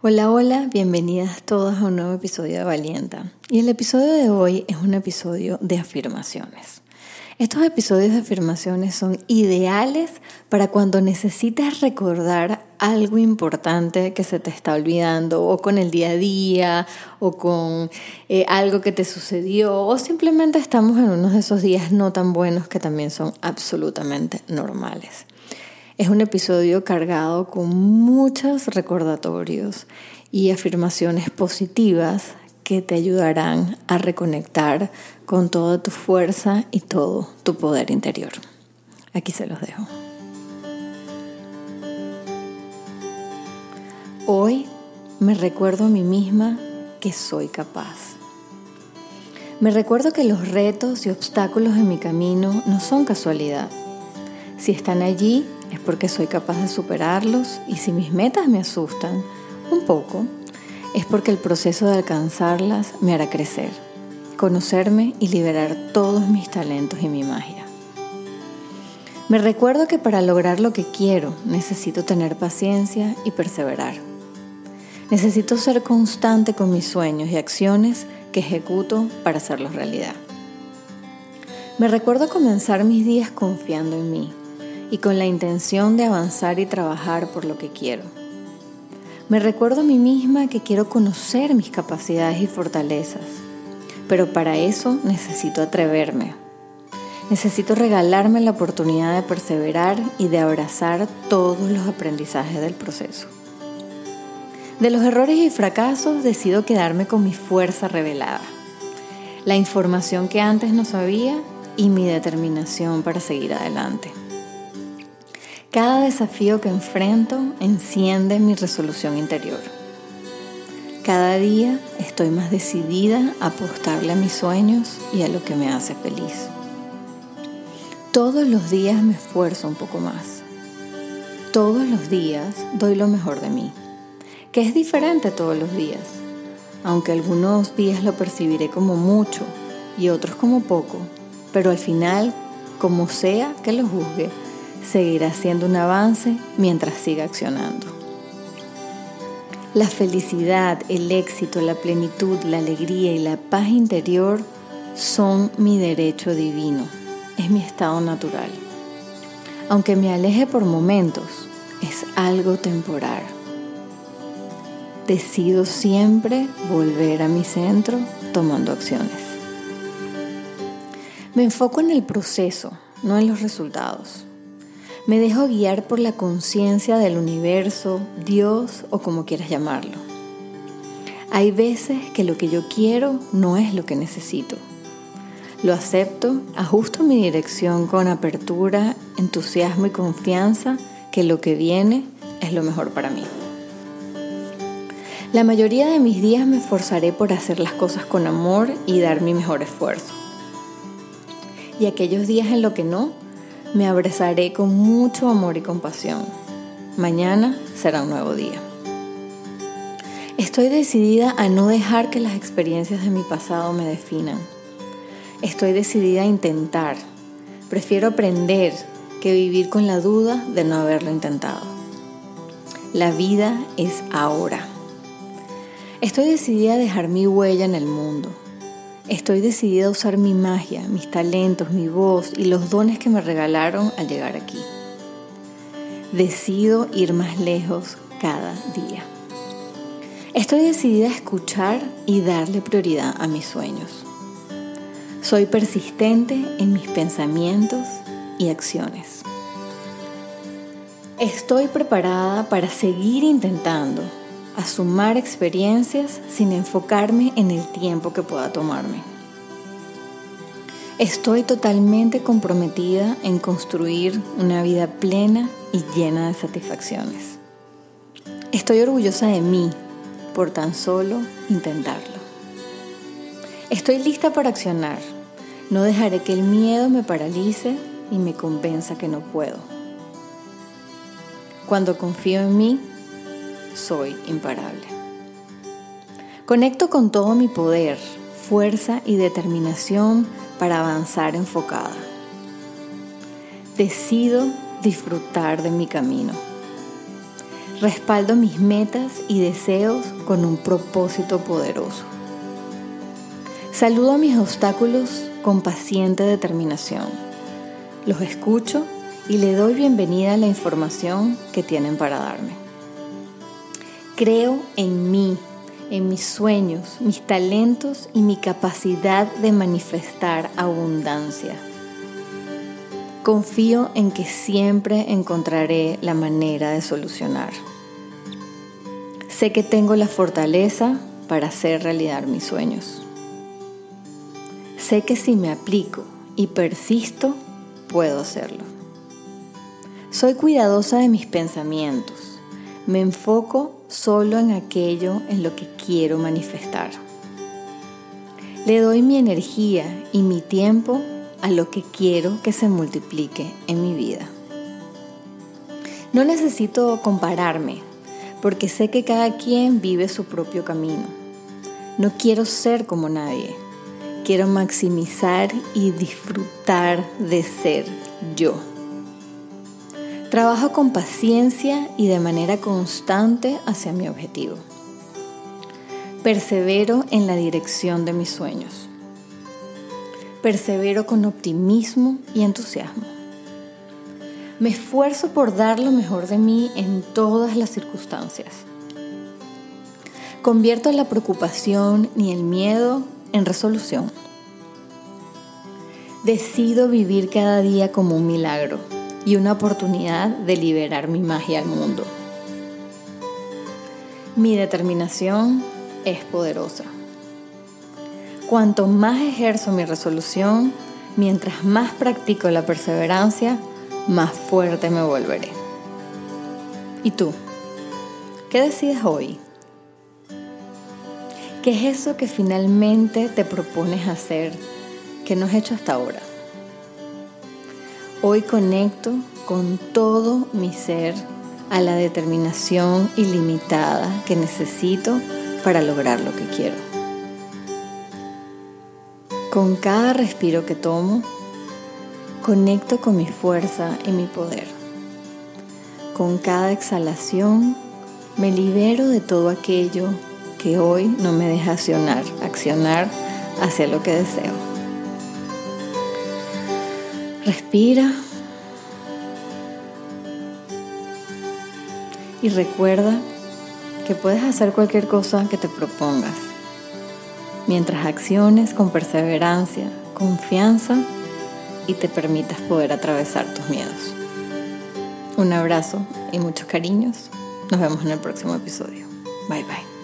Hola, hola, bienvenidas todas a un nuevo episodio de Valienta. Y el episodio de hoy es un episodio de afirmaciones. Estos episodios de afirmaciones son ideales para cuando necesitas recordar algo importante que se te está olvidando o con el día a día o con eh, algo que te sucedió o simplemente estamos en unos de esos días no tan buenos que también son absolutamente normales. Es un episodio cargado con muchos recordatorios y afirmaciones positivas que te ayudarán a reconectar con toda tu fuerza y todo tu poder interior. Aquí se los dejo. Hoy me recuerdo a mí misma que soy capaz. Me recuerdo que los retos y obstáculos en mi camino no son casualidad. Si están allí es porque soy capaz de superarlos y si mis metas me asustan un poco, es porque el proceso de alcanzarlas me hará crecer, conocerme y liberar todos mis talentos y mi magia. Me recuerdo que para lograr lo que quiero necesito tener paciencia y perseverar. Necesito ser constante con mis sueños y acciones que ejecuto para hacerlos realidad. Me recuerdo comenzar mis días confiando en mí, y con la intención de avanzar y trabajar por lo que quiero. Me recuerdo a mí misma que quiero conocer mis capacidades y fortalezas, pero para eso necesito atreverme. Necesito regalarme la oportunidad de perseverar y de abrazar todos los aprendizajes del proceso. De los errores y fracasos decido quedarme con mi fuerza revelada, la información que antes no sabía y mi determinación para seguir adelante. Cada desafío que enfrento enciende mi resolución interior. Cada día estoy más decidida a apostarle a mis sueños y a lo que me hace feliz. Todos los días me esfuerzo un poco más. Todos los días doy lo mejor de mí, que es diferente todos los días, aunque algunos días lo percibiré como mucho y otros como poco, pero al final, como sea que lo juzgue, seguirá siendo un avance mientras siga accionando. La felicidad, el éxito, la plenitud, la alegría y la paz interior son mi derecho divino, es mi estado natural. Aunque me aleje por momentos, es algo temporal. Decido siempre volver a mi centro tomando acciones. Me enfoco en el proceso, no en los resultados. Me dejo guiar por la conciencia del universo, Dios o como quieras llamarlo. Hay veces que lo que yo quiero no es lo que necesito. Lo acepto, ajusto mi dirección con apertura, entusiasmo y confianza que lo que viene es lo mejor para mí. La mayoría de mis días me esforzaré por hacer las cosas con amor y dar mi mejor esfuerzo. Y aquellos días en los que no, me abrazaré con mucho amor y compasión. Mañana será un nuevo día. Estoy decidida a no dejar que las experiencias de mi pasado me definan. Estoy decidida a intentar. Prefiero aprender que vivir con la duda de no haberlo intentado. La vida es ahora. Estoy decidida a dejar mi huella en el mundo Estoy decidida a usar mi magia, mis talentos, mi voz y los dones que me regalaron al llegar aquí. Decido ir más lejos cada día. Estoy decidida a escuchar y darle prioridad a mis sueños. Soy persistente en mis pensamientos y acciones. Estoy preparada para seguir intentando a sumar experiencias sin enfocarme en el tiempo que pueda tomarme. Estoy totalmente comprometida en construir una vida plena y llena de satisfacciones. Estoy orgullosa de mí por tan solo intentarlo. Estoy lista para accionar. No dejaré que el miedo me paralice y me convenza que no puedo. Cuando confío en mí, soy imparable. Conecto con todo mi poder, fuerza y determinación para avanzar enfocada. Decido disfrutar de mi camino. Respaldo mis metas y deseos con un propósito poderoso. Saludo a mis obstáculos con paciente determinación. Los escucho y le doy bienvenida a la información que tienen para darme. Creo en mí, en mis sueños, mis talentos y mi capacidad de manifestar abundancia. Confío en que siempre encontraré la manera de solucionar. Sé que tengo la fortaleza para hacer realidad mis sueños. Sé que si me aplico y persisto, puedo hacerlo. Soy cuidadosa de mis pensamientos. Me enfoco solo en aquello en lo que quiero manifestar. Le doy mi energía y mi tiempo a lo que quiero que se multiplique en mi vida. No necesito compararme porque sé que cada quien vive su propio camino. No quiero ser como nadie. Quiero maximizar y disfrutar de ser yo. Trabajo con paciencia y de manera constante hacia mi objetivo. Persevero en la dirección de mis sueños. Persevero con optimismo y entusiasmo. Me esfuerzo por dar lo mejor de mí en todas las circunstancias. Convierto la preocupación y el miedo en resolución. Decido vivir cada día como un milagro y una oportunidad de liberar mi magia al mundo. Mi determinación es poderosa. Cuanto más ejerzo mi resolución, mientras más practico la perseverancia, más fuerte me volveré. ¿Y tú? ¿Qué decides hoy? ¿Qué es eso que finalmente te propones hacer que no has hecho hasta ahora? Hoy conecto con todo mi ser a la determinación ilimitada que necesito para lograr lo que quiero. Con cada respiro que tomo, Conecto con mi fuerza y mi poder. Con cada exhalación me libero de todo aquello que hoy no me deja accionar, accionar hacia lo que deseo. Respira y recuerda que puedes hacer cualquier cosa que te propongas, mientras acciones con perseverancia, confianza y te permitas poder atravesar tus miedos. Un abrazo y muchos cariños. Nos vemos en el próximo episodio. Bye bye.